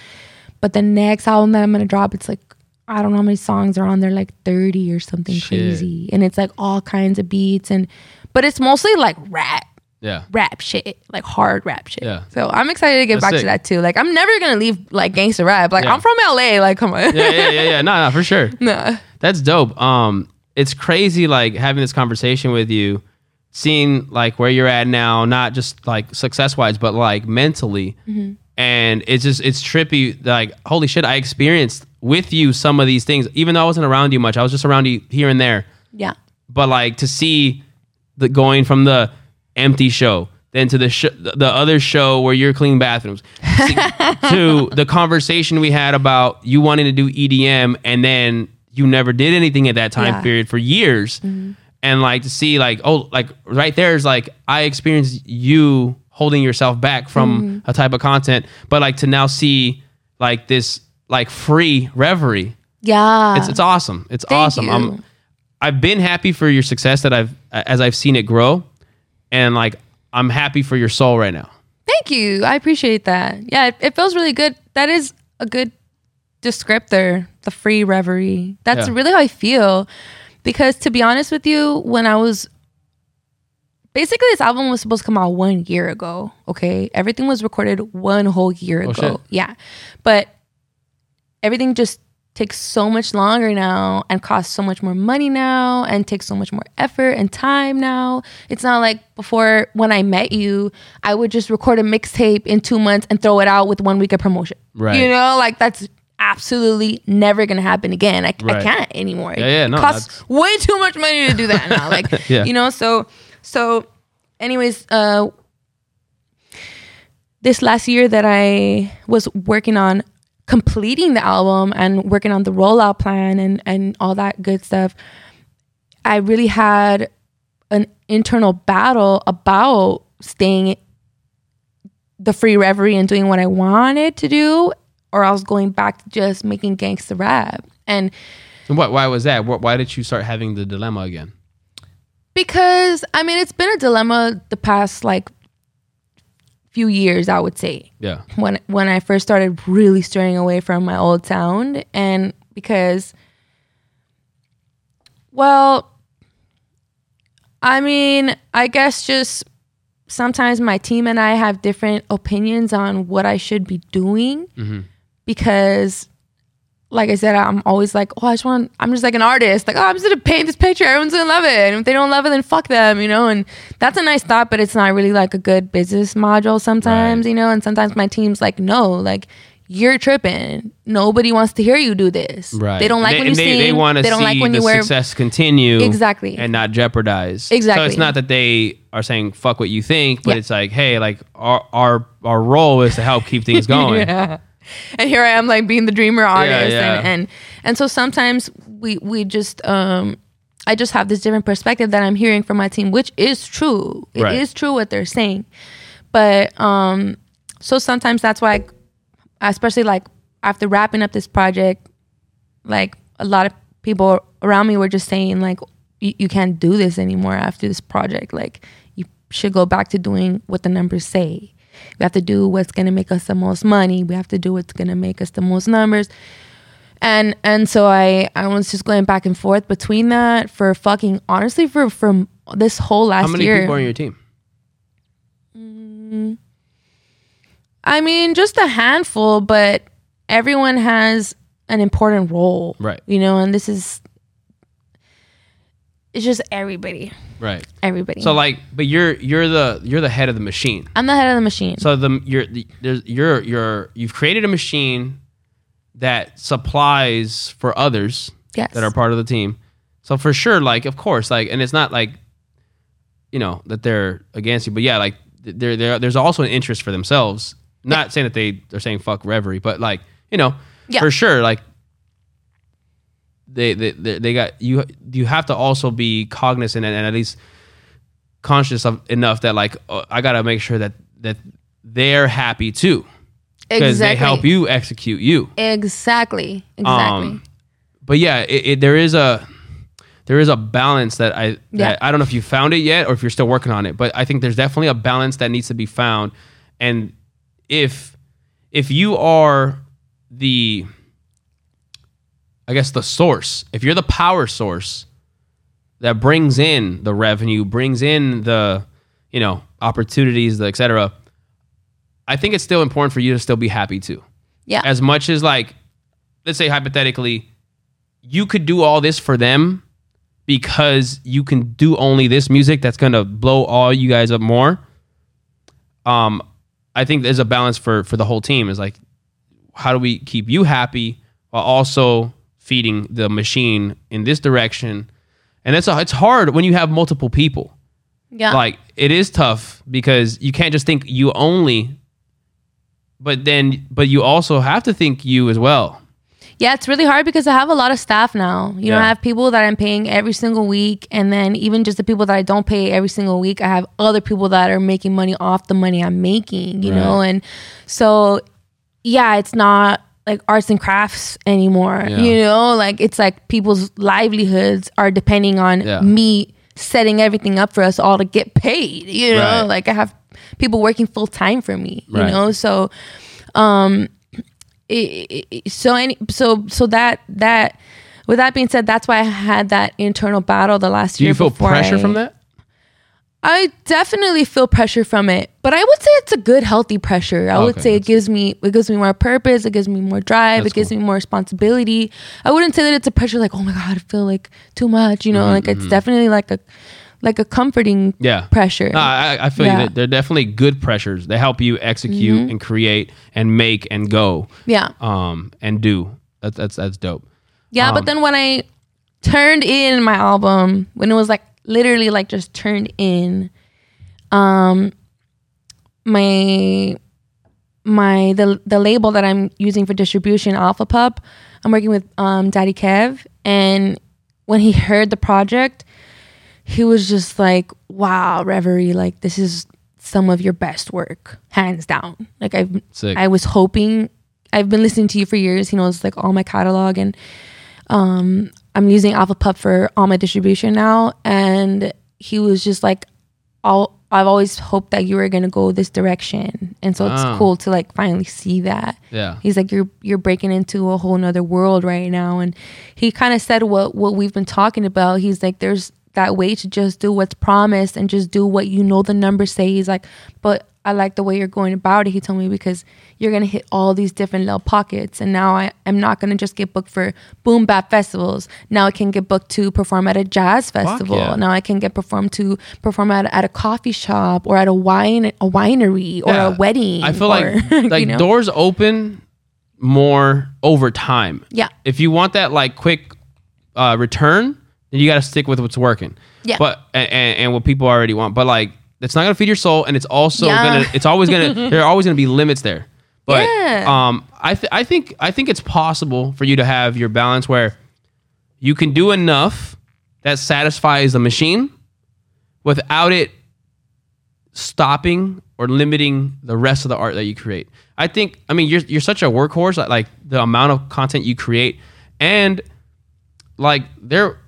But the next album that I'm gonna drop, it's like I don't know how many songs are on there, like 30 or something Shit. crazy. And it's like all kinds of beats and but it's mostly like rap. Yeah. Rap shit, like hard rap shit. Yeah. So I'm excited to get That's back sick. to that too. Like I'm never gonna leave like gangster rap. Like Yeah. I'm from LA. Like come on. Yeah, yeah, yeah, yeah. No, no, for sure. nah. That's dope. Um, it's crazy like having this conversation with you, seeing like where you're at now, not just like success wise, but like mentally. And it's just it's trippy. Like holy shit, I experienced with you some of these things, even though I wasn't around you much. I was just around you here and there. Yeah. But like to see the going from the empty show then to the sh- the other show where you're cleaning bathrooms to the conversation we had about you wanting to do EDM and then you never did anything at that time Yeah. period for years. Mm-hmm. And like to see like oh like right there is like I experienced you holding yourself back from mm-hmm. a type of content but like to now see like this like free reverie Yeah. it's it's awesome. It's Thank awesome. you. I'm I've been happy for your success that I've as I've seen it grow, and like I'm happy for your soul right now. Thank you. I appreciate that. Yeah, it, it feels really good. That is a good descriptor, the free reverie. That's Yeah. really how I feel. Because to be honest with you, when I was basically this album was supposed to come out one year ago. Okay. Everything was recorded one whole year Oh, ago. shit. Yeah. But everything just takes so much longer now and costs so much more money now and takes so much more effort and time now. It's not like before when I met you, I would just record a mixtape in two months and throw it out with one week of promotion. Right. You know, like that's absolutely never gonna happen again. I, I can't anymore. Yeah, yeah, no, it costs way too much money to do that now. Like Yeah. you know, so so anyways, uh this last year that I was working on completing the album and working on the rollout plan and and all that good stuff, I really had an internal battle about staying the free reverie and doing what I wanted to do, or I was going back to just making gangster rap. And And what? Why was that? Wh- Why did you start having the dilemma again? Because I mean, it's been a dilemma the past like few years, I would say. Yeah. when when I first started really straying away from my old sound and because well I mean, I guess just sometimes my team and I have different opinions on what I should be doing mm-hmm. because like I said, I'm always like, oh, I just want, I'm just like an artist. Like, oh, I'm just gonna paint this picture. Everyone's gonna love it. And if they don't love it, then fuck them, you know? And that's a nice thought, but it's not really like a good business module sometimes, Right. you know? And sometimes my team's like, no, like, you're tripping. Nobody wants to hear you do this. Right. They don't like they, when you they, sing. They want to see don't like when the you wear. success continue Exactly. and not jeopardize. Exactly. So it's not that they are saying fuck what you think, but Yeah. it's like, hey, like our our our role is to help keep things going. yeah. And here I am like being the dreamer artist yeah. And, and and so sometimes we we just um I just have this different perspective that I'm hearing from my team, which is true. It is Right. true what they're saying. But um so sometimes that's why I, especially like after wrapping up this project, like a lot of people around me were just saying like you can't do this anymore after this project. Like you should go back to doing what the numbers say. We have to do what's gonna make us the most money. We have to do what's gonna make us the most numbers. And and so I I was just going back and forth between that for fucking honestly for from this whole last How many year. people are on your team? Mm. I mean, just a handful, but everyone has an important role. Right. You know, and this is it's just everybody. Right. Everybody. So like, but you're you're the you're the head of the machine. I'm the head of the machine. So the you're the, there's you're you're you've created a machine that supplies for others yes. that are part of the team. So for sure, like of course, like and it's not like you know that they're against you, but yeah, like there there there's also an interest for themselves. Not saying that they are saying fuck reverie, but like you know Yeah. for sure, like they they they, they got you. You have to also be cognizant and, and at least conscious of enough that like uh, I gotta make sure that that they're happy too because they help you execute you. Exactly. Exactly. Um, but yeah, it, it, there is a there is a balance that I Yeah. that I don't know if you found it yet or if you're still working on it, but I think there's definitely a balance that needs to be found. And if if you are the I guess the source. If you're the power source that brings in the revenue, brings in the, you know, opportunities, the et cetera, I think it's still important for you to still be happy too. Yeah. As much as like, let's say hypothetically, you could do all this for them because you can do only this music that's gonna blow all you guys up more. Um, I think there's a balance for for the whole team. Is like, how do we keep you happy while also feeding the machine in this direction? And it's a, it's hard when you have multiple people. yeah. Like it is tough because you can't just think you only, but then but you also have to think you as well. Yeah, it's really hard because I have a lot of staff now. You know, Yeah. I have people that I'm paying every single week, and then even just the people that I don't pay every single week, I have other people that are making money off the money I'm making. You know, and so yeah, it's not like arts and crafts anymore. Yeah. You know, like it's like people's livelihoods are depending on Yeah. me setting everything up for us all to get paid. You know, Right. like I have people working full time for me. You Right. know, so um, it, it- so any so so that that with that being said that's why i had that internal battle the last Do year you feel pressure I- from that? I definitely feel pressure from it but i would say it's a good healthy pressure i would Okay, say it gives me it gives me more purpose it gives me more drive That's it gives cool. me more responsibility i wouldn't say that it's a pressure like oh my god i feel like too much you know like it's definitely like a like a comforting Mm-hmm, Yeah. pressure No, I, I feel Yeah. Mm-hmm. you. They're definitely good pressures. They help you execute and create and make and go. yeah Um, and do. That's that's that's dope. Yeah, but Um, then when I turned in my album, when it was like literally like just turned in, um, my my the the label that I'm using for distribution, Alpha Pup, I'm working with um Daddy Kev, and when he heard the project, he was just like, "Wow, Reverie, like this is some of your best work, hands down." Like I've Sick. I was hoping I've been listening to you for years. He knows like all my catalog and um I'm using Alpha Pup for all my distribution now and he was just like all I've always hoped that you were gonna go this direction. And so it's ah. cool to like finally see that. Yeah. He's like, You're you're breaking into a whole nother world right now. And he kind of said what what we've been talking about. He's like, There's that way to just do what's promised and just do what you know the numbers say. He's like, But I like the way you're going about it. He told me because you're gonna hit all these different little pockets, and now I am not gonna just get booked for boom bap festivals. Now I can get booked to perform at a jazz festival. yeah. Now I can get performed to perform at, at a coffee shop or at a wine a winery or Yeah. a wedding. I feel or, like you like know? doors open more over time. Yeah. If you want that like quick uh, return, then you got to stick with what's working. Yeah. But and, and what people already want. But like it's not gonna feed your soul, and it's also Yeah. gonna it's always gonna there are always gonna be limits there. But Yeah. um, I th- I think I think it's possible for you to have your balance where you can do enough that satisfies the machine without it stopping or limiting the rest of the art that you create. I think I mean you're you're such a workhorse like, like the amount of content you create and like there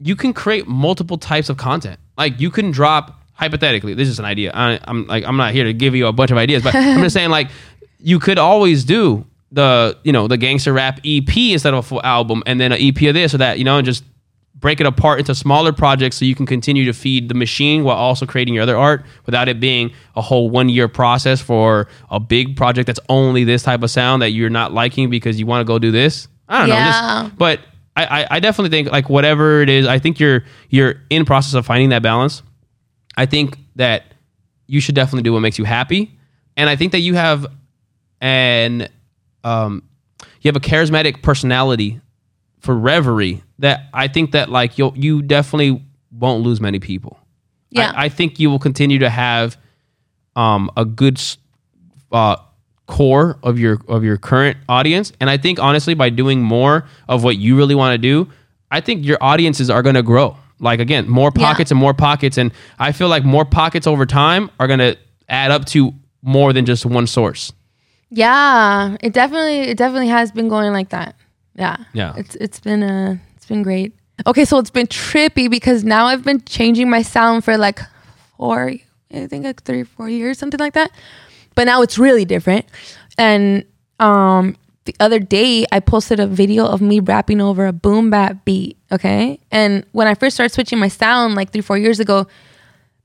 you can create multiple types of content. Like you can drop hypothetically, this is an idea. I, I'm like I'm not here to give you a bunch of ideas, but I'm just saying like you could always do the you know the gangster rap EP instead of a full album, and then an EP of this or that, you know, and just break it apart into smaller projects so you can continue to feed the machine while also creating your other art without it being a whole one year process for a big project that's only this type of sound that you're not liking because you want to go do this. I don't know. Just, but I, I, I definitely think like whatever it is, I think you're you're in process of finding that balance. I think that you should definitely do what makes you happy, and I think that you have an um, you have a charismatic personality for reverie that I think that like you you definitely won't lose many people. Yeah. I, I think you will continue to have um, a good uh, core of your of your current audience, and I think honestly by doing more of what you really want to do, I think your audiences are going to grow. Like again, more Yeah. pockets and more pockets, and I feel like more pockets over time are going to add up to more than just one source. Yeah, it definitely it definitely has been going like that. Yeah. Yeah. It's it's been uh it's been great. Okay, so it's been trippy because now I've been changing my sound for like four I think like three, four years, something like that. But now it's really different. And um the other day I posted a video of me rapping over a boom bap beat. Okay. And when I first started switching my sound like three, four years ago,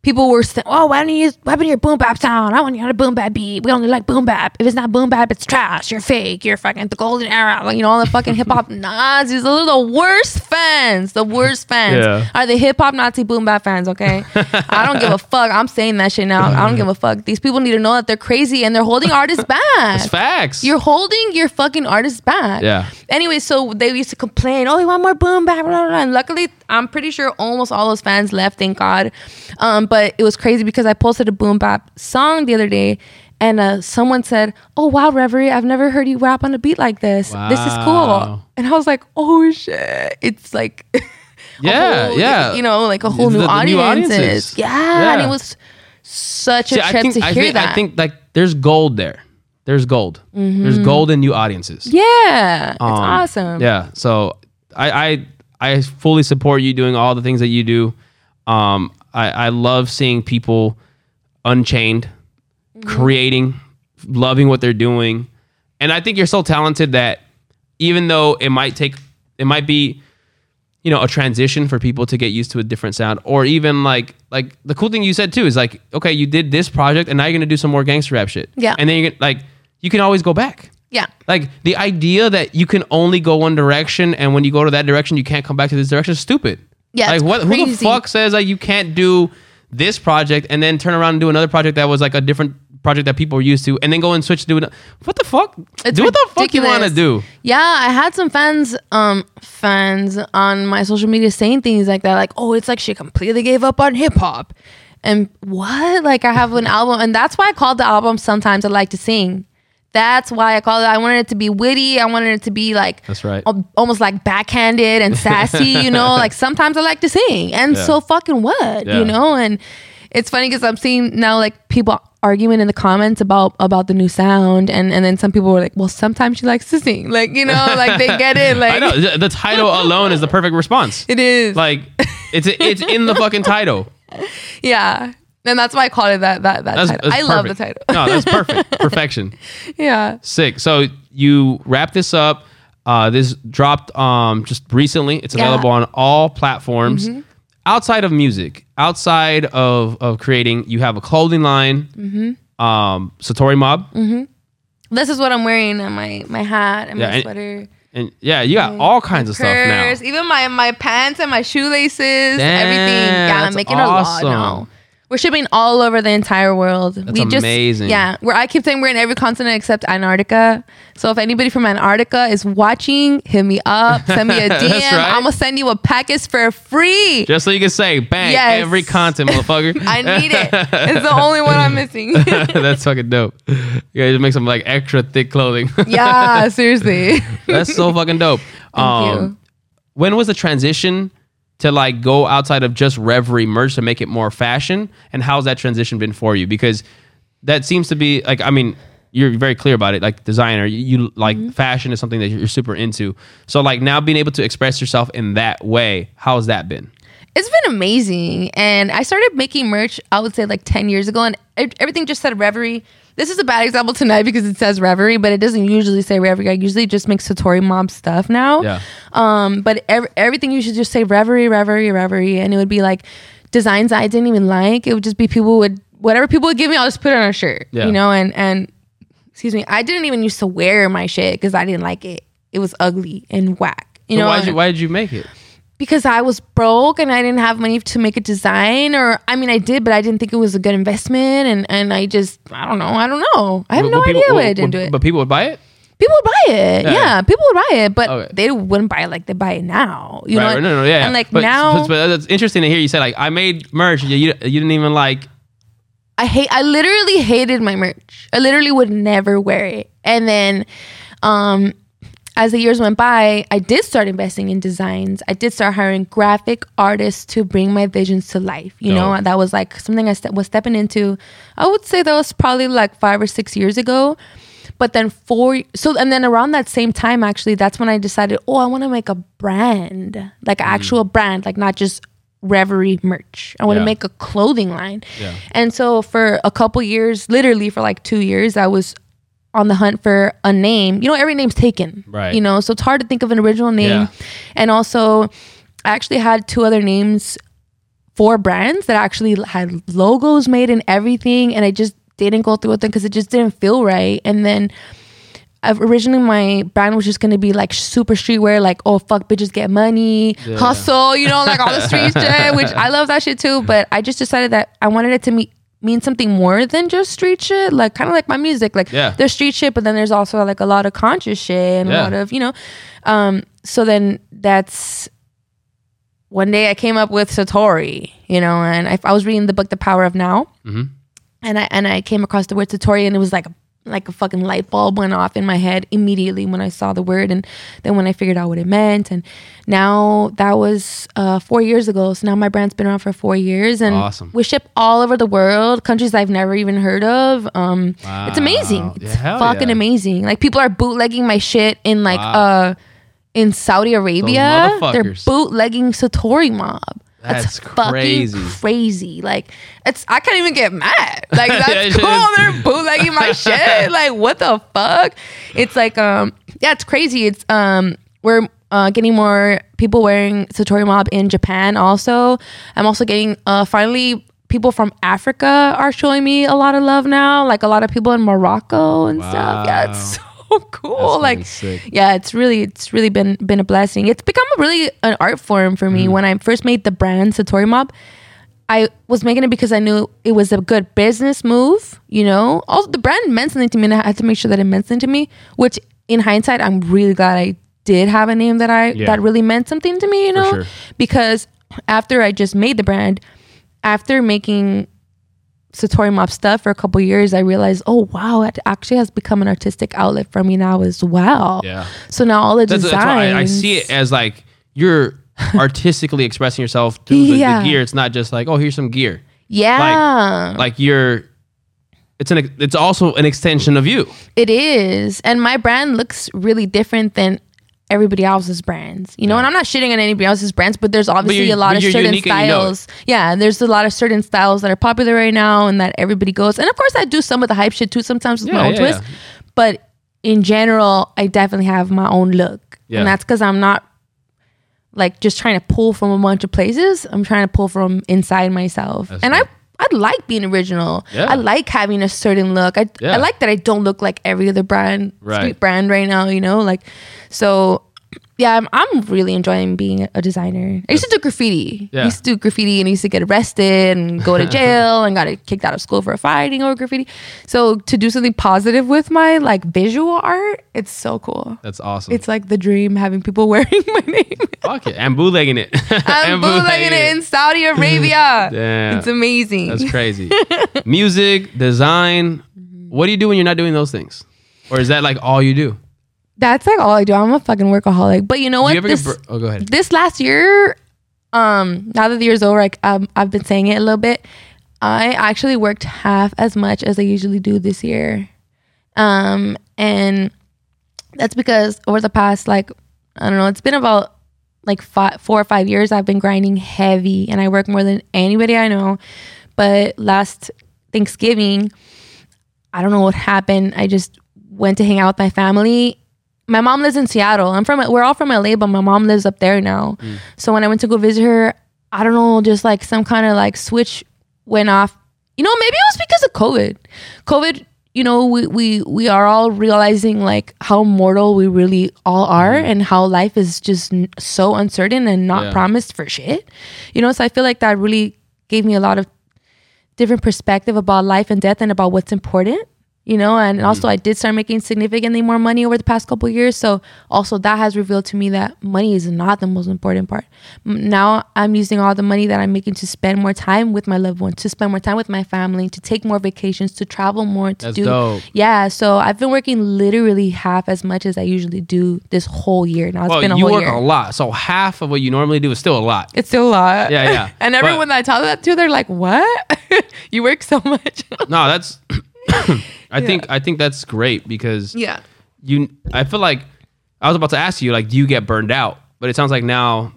people were saying, "Oh, why don't you use why don't you boom bap sound? I want you on a boom bap beat. We only like boom bap. If it's not boom bap, it's trash. You're fake. You're fucking the golden era. Like, you know all the fucking hip hop Nazis. Those are the worst fans. The worst fans Yeah. are the hip hop Nazi boom bap fans. Okay, I don't give a fuck. I'm saying that shit now. I don't give a fuck. These people need to know that they're crazy and they're holding artists back. It's facts. You're holding your fucking artists back. Yeah. Anyway, so they used to complain, oh, we want more boom bap, blah, blah, blah. And luckily, I'm pretty sure almost all those fans left, thank God. Um, but it was crazy because I posted a boom bap song the other day and uh, someone said, oh, wow, Reverie, I've never heard you rap on a beat like this. This is cool. And I was like, oh, shit. It's like, Yeah, whole- yeah. You know, like a whole The- new, the new audiences. audiences. Yeah, And it was such a trip I think to I hear think, that. I think like there's gold there. There's gold. There's gold in new audiences. yeah, it's Um, awesome. Yeah. So I, I I fully support you doing all the things that you do. Um, I, I love seeing people unchained, Mm-hmm. creating, loving what they're doing. And I think you're so talented that even though it might take it might be you know a transition for people to get used to a different sound or even like like the cool thing you said too is like okay you did this project and now you're gonna do some more gangster rap shit Yeah. and then you get like you can always go back Yeah. like the idea that you can only go one direction and when you go to that direction you can't come back to this direction is stupid. Yeah, Like what who the fuck says like you can't do this project and then turn around and do another project that was like a different project that people were used to and then go and switch to do. What the fuck? It's do what the fuck you want to do. Yeah, I had some fans, um, fans on my social media saying things like that, like, "Oh, it's like she completely gave up on hip hop," and what? Like, I have an album, and that's why I called the album "Sometimes I Like to Sing." That's why I call it. I wanted it to be witty. I wanted it to be like That's right. al- almost like backhanded and sassy. You know, like sometimes I like to sing, and Yeah. so fucking what? Yeah. You know, and it's funny because I'm seeing now like people arguing in the comments about about the new sound, and and then some people were like, well, sometimes she likes to sing, like you know, like they get it, I like know the- the title alone is the perfect response. it is, Like it's it's in the fucking title. yeah. And that's why I called it that that that That's, title. that's I love the title. no, that's perfect. Perfection. yeah. Sick. So you wrap this up. Uh, this dropped um, just recently. It's Yeah. available on all platforms. Outside of music, outside of, of creating, you have a clothing line. Um, Satori Mob, This is what I'm wearing and my my hat and Yeah, my and- sweater. and yeah, you got all kinds of stuff now. Even my my pants and my shoelaces, everything. Yeah, I'm making awesome. a lot now. We're shipping all over the entire world. That's amazing. Yeah, where I keep saying we're in every continent except Antarctica. So if anybody from Antarctica is watching, hit me up, send me a DM. Right. I'm gonna send you a package for free. Just so you can say, bang, Yes. every content, motherfucker. I need it. It's the only one I'm missing. That's fucking dope. You gotta just make some like extra thick clothing. yeah, seriously. That's so fucking dope. Thank um, you. When was the transition to like go outside of just Reverie merch to make it more fashion? And how's that transition been for you? Because that seems to be like, I mean, you're very clear about it. Like designer, you, you like Mm-hmm. fashion is something that you're super into. So like now being able to express yourself in that way, how's that been? It's been amazing. And I started making merch, I would say like 10 years ago, and everything just said Reverie. This is a bad example tonight because it says Reverie, but it doesn't usually say Reverie. I usually just make Satori Mob stuff now. Yeah. Um, but ev- everything you should just say Reverie, Reverie, Reverie. And it would be like designs I didn't even like. It would just be people would, whatever people would give me, I'll just put it on a shirt, Yeah. you know? And, and, excuse me, I didn't even used to wear my shit because I didn't like it. It was ugly and whack. You So know, why did you why did you make it? Because I was broke and I didn't have money to make a design or I mean I did but I didn't think it was a good investment and and I just I don't know I don't know I have But- no people- idea why I didn't do it But people would buy it. people would buy it Yeah. yeah, people would buy it but Okay. they wouldn't buy it like they buy it now you right, know no, no, yeah. and like but, now but, it's interesting to hear you say like I made merch. You, you, you didn't even like. I hate I literally hated my merch. I literally would never wear it. And then um as the years went by, I did start investing in designs. I did start hiring graphic artists to bring my visions to life. You know, that was like something I was stepping into. I would say that was probably like 5 or 6 years ago. But then four so and then around that same time actually that's when I decided, "Oh, I want to make a brand. Like Mm. actual brand, like not just Reverie merch. I want to Yeah. make a clothing line." Yeah. And so for a couple years, literally for like two years, I was on the hunt for a name, you know, every name's taken. Right. You know, so it's hard to think of an original name. Yeah. And also, I actually had two other names for brands that actually had logos made and everything, and I just didn't go through with them because it just didn't feel right. And then I've, originally my brand was just gonna be like super streetwear, like oh fuck bitches get money, Yeah. hustle, you know, like all the street shit, which I love that shit too. But I just decided that I wanted it to me mean something more than just street shit, like kind of like my music, like Yeah. there's street shit, but then there's also like a lot of conscious shit and a lot of you know. Um, so then that's one day I came up with Satori, you know, and I, I was reading the book The Power of Now, Mhm. and I and I came across the word Satori, and it was like like a fucking light bulb went off in my head immediately when I saw the word, and then when I figured out what it meant, and now that was uh, four years ago. So now my brand's been around for four years, and Awesome. we ship all over the world, countries I've never even heard of. Um, It's amazing. It's Yeah, fucking yeah. amazing. Like people are bootlegging my shit in like Wow. uh in Saudi Arabia. They're bootlegging Satori mob. That's fucking crazy. crazy. Like it's I can't even get mad. Like that's cool. They're bootlegging my shit. Like what the fuck? It's like um yeah, it's crazy. It's um we're uh, getting more people wearing Satori mob in Japan. Also, I'm also getting uh finally people from Africa are showing me a lot of love now. Like a lot of people in Morocco and stuff. Yeah, it's so cool. That's like sick. yeah it's really it's really been been a blessing it's become a really an art form for Mm. me when i first made the brand satori mob i was making it because i knew it was a good business move you know also the brand meant something to me and i had to make sure that it meant something to me which in hindsight i'm really glad i did have a name that i Yeah. that really meant something to me you know sure. because after i just made the brand after making Satori Mob stuff for a couple years, I realized, oh wow, it actually has become an artistic outlet for me now as well. Yeah. So now all the That's, designs, that's I, I see it as like you're artistically expressing yourself through the, Yeah. the gear. It's not just like, oh, here's some gear. Yeah, Like, Like you're. It's an. It's also an extension of you. it is, and my brand looks really different than everybody else's brands. You know, and I'm not shitting on anybody else's brands, but there's obviously you're- a lot of certain and you know styles. yeah, there's a lot of certain styles that are popular right now, and that everybody goes. And of course, I do some of the hype shit too sometimes with Yeah, my own yeah, twist. yeah. But in general, I definitely have my own look, Yeah. and that's because I'm not like just trying to pull from a bunch of places. I'm trying to pull from inside myself, That's and dope. I. I like being original. Yeah. I like having a certain look. I, Yeah. I like that I don't look like every other brand, Right. street brand right now, you know? Like, so yeah, I'm, I'm really enjoying being a designer. I used to do graffiti. Yeah. I used to do graffiti and I used to get arrested and go to jail and got kicked out of school for fighting over graffiti. So to do something positive with my like visual art, it's so cool. That's awesome. It's like the dream having people wearing my name. Fuck it. And bootlegging it. I'm bootlegging it in Saudi Arabia. Damn. It's amazing. That's crazy. Music, design. Mm-hmm. What do you do when you're not doing those things? Or is that like all you do? That's like all I do. I'm a fucking workaholic. But you know what? you This-? Bur- oh, go ahead. this last year, um, now that the year's over, like um, I've been saying it a little bit. I actually worked half as much as I usually do this year, um, and that's because over the past like I don't know, it's been about like five, four or five years. I've been grinding heavy, and I work more than anybody I know. But last Thanksgiving, I don't know what happened. I just went to hang out with my family. My mom lives in Seattle. I'm from we're all from LA, but my mom lives up there now. Mm. So when I went to go visit her, I don't know, just like some kind of like switch went off. You know, maybe it was because of COVID. COVID, you know, we we we are all realizing like how mortal we really all are mm-hmm. and how life is just n- so uncertain and not Yeah. promised for shit. You know, so I feel like that really gave me a lot of different perspective about life and death and about what's important you know and mm-hmm. also i did start making significantly more money over the past couple years so also that has revealed to me that money is not the most important part now i'm using all the money that i'm making to spend more time with my loved ones to spend more time with my family to take more vacations to travel more to That's do dope. yeah so i've been working literally half as much as i usually do this whole year now It's Well, been a you whole work year a lot, so half of what you normally do is still a lot. it's still a lot Yeah, yeah. and But- everyone that i tell that to they're like what you work so much No, that's. I think I think that's great because yeah you. I feel like I was about to ask you like, do you get burned out? But it sounds like now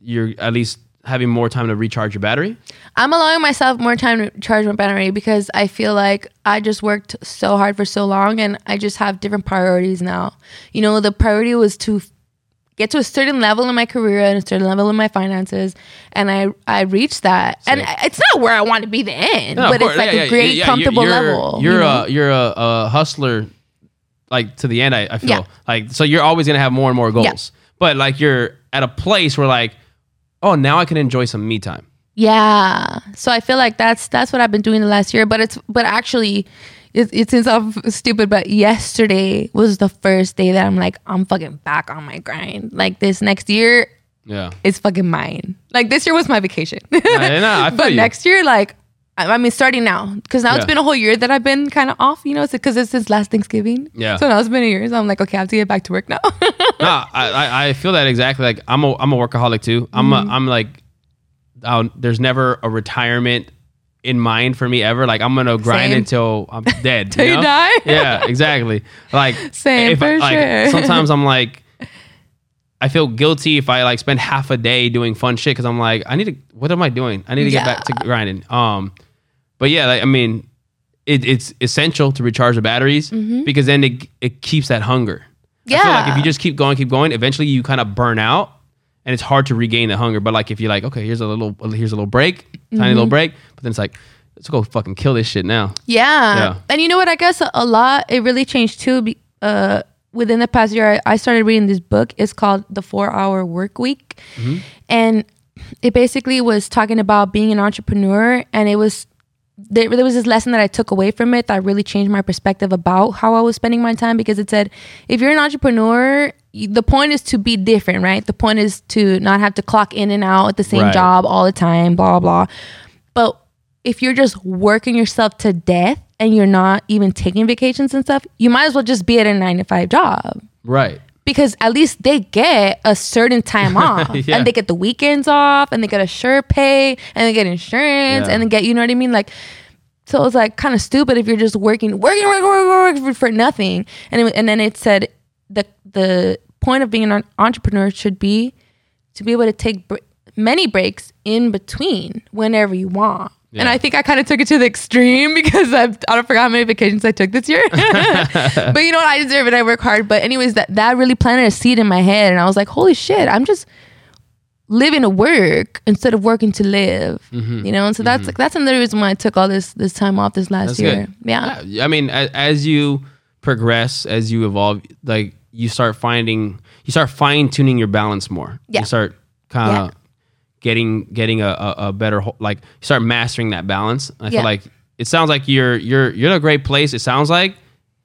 you're at least having more time to recharge your battery? I'm allowing myself more time to charge my battery because I feel like I just worked so hard for so long and I just have different priorities now. You know, the priority was to get to a certain level in my career and a certain level in my finances and I I reach that. And it's not where I want to be the end, No, but it's like Yeah, a great yeah, comfortable you're, you're- level. You're you know? a you're a, a hustler, like to the end. I, I feel Yeah. like so you're always gonna have more and more goals. But like you're at a place where like, oh, now I can enjoy some me time. Yeah. So I feel like that's that's what I've been doing the last year. But it's but actually, it, it seems off stupid. But yesterday was the first day that I'm like I'm fucking back on my grind. Like this next year Yeah. it's fucking mine. Like this year was my vacation. I, no, I feel but you. next year, like I I mean, starting now because now it's been a whole year that I've been kind of off. You know, it's because it's since last Thanksgiving. Yeah. So now it's been a year. So I'm like, okay, I have to get back to work now. no, I, I I feel that exactly. Like I'm a I'm a workaholic too. I'm Mm-hmm. a, I'm like, i there's never a retirement in mind for me ever. Like I'm gonna grind Same. until I'm dead. Till you know? die? Yeah, exactly. Like Same, if I- for like, sure. Sometimes I'm like. I feel guilty if I like spend half a day doing fun shit because I'm like, I need to. What am I doing? I need to get back to grinding. Um, but yeah, like, I mean, it, it's essential to recharge the batteries because then it it keeps that hunger. I feel like if Mm-hmm. You just keep going, keep going, eventually you kind of burn out, and it's hard to regain the hunger. But like if you're like, okay, here's a little, here's a little break, tiny Mm-hmm. little break, but then it's like, let's go fucking kill this shit now. Yeah. Yeah. And you know what? I guess a, lot, it really changed too. Uh, within the past year, I, started reading this book. It's called The Four Hour Work Week. And it basically was talking about being an entrepreneur. And it was, there, there was this lesson that I took away from it that really changed my perspective about how I was spending my time because it said, if you're an entrepreneur, the point is to be different, right? The point is to not have to clock in and out at the same Right. job all the time, blah, blah, blah. But if you're just working yourself to death and you're not even taking vacations and stuff, you might as well just be at a nine to five job Right. because at least they get a certain time off Yeah. and they get the weekends off and they get a sure pay and they get insurance Yeah. and they get, you know what I mean? Like, so it's like kind of stupid if you're just working, working, working, working, for nothing. And, it, and then it said the, the point of being an entrepreneur should be to be able to take br- many breaks in between whenever you want. And I think I kind of took it to the extreme because I've, I don't forget how many vacations I took this year. but you know what? I deserve it. I work hard. But anyways, that, that really planted a seed in my head. And I was like, holy shit, I'm just living to work instead of working to live. Mm-hmm. You know? And so that's like that's another reason why I took all this this time off this last That's year. Yeah. Yeah, I mean, as, as you progress, as you evolve, like you start finding, you start fine tuning your balance more. Yeah. You start kind of Yeah. getting getting a, a, a better ho- like you start mastering that balance. I Yeah. feel like it sounds like you're you're you're in a great place. It sounds like,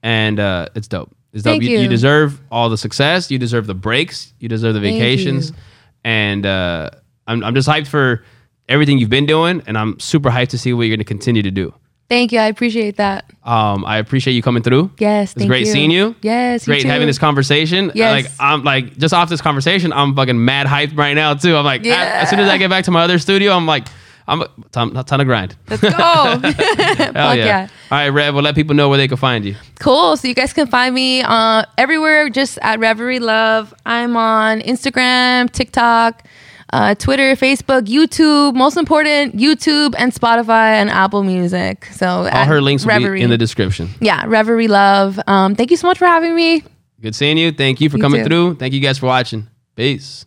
and uh, it's dope. It's dope. Thank You, you you. deserve all the success. You deserve the breaks. You deserve the Thank vacations. you. And uh, I'm I'm just hyped for everything you've been doing, and I'm super hyped to see what you're going to continue to do. Thank you. I appreciate that. Um, I appreciate you coming through. Yes. It's great you. seeing you. Yes. you Great too. having this conversation. Yes. Like I'm like just off this conversation, I'm fucking mad hyped right now too. I'm like a- Yeah. as soon as I get back to my other studio, I'm like I'm a ton of grind. Let's go. Hell Fuck yeah. yeah. All right, Rev. Well, let people know where they can find you. Cool. So you guys can find me uh, everywhere, just at Reverie Love. I'm on Instagram, TikTok, uh, Twitter, Facebook, YouTube. Most important, YouTube and Spotify and Apple Music. So All her links will be in the description. yeah, Reverie Love. Um, thank you so much for having me. Good seeing you. Thank you for You coming too. through. Thank you guys for watching. Peace.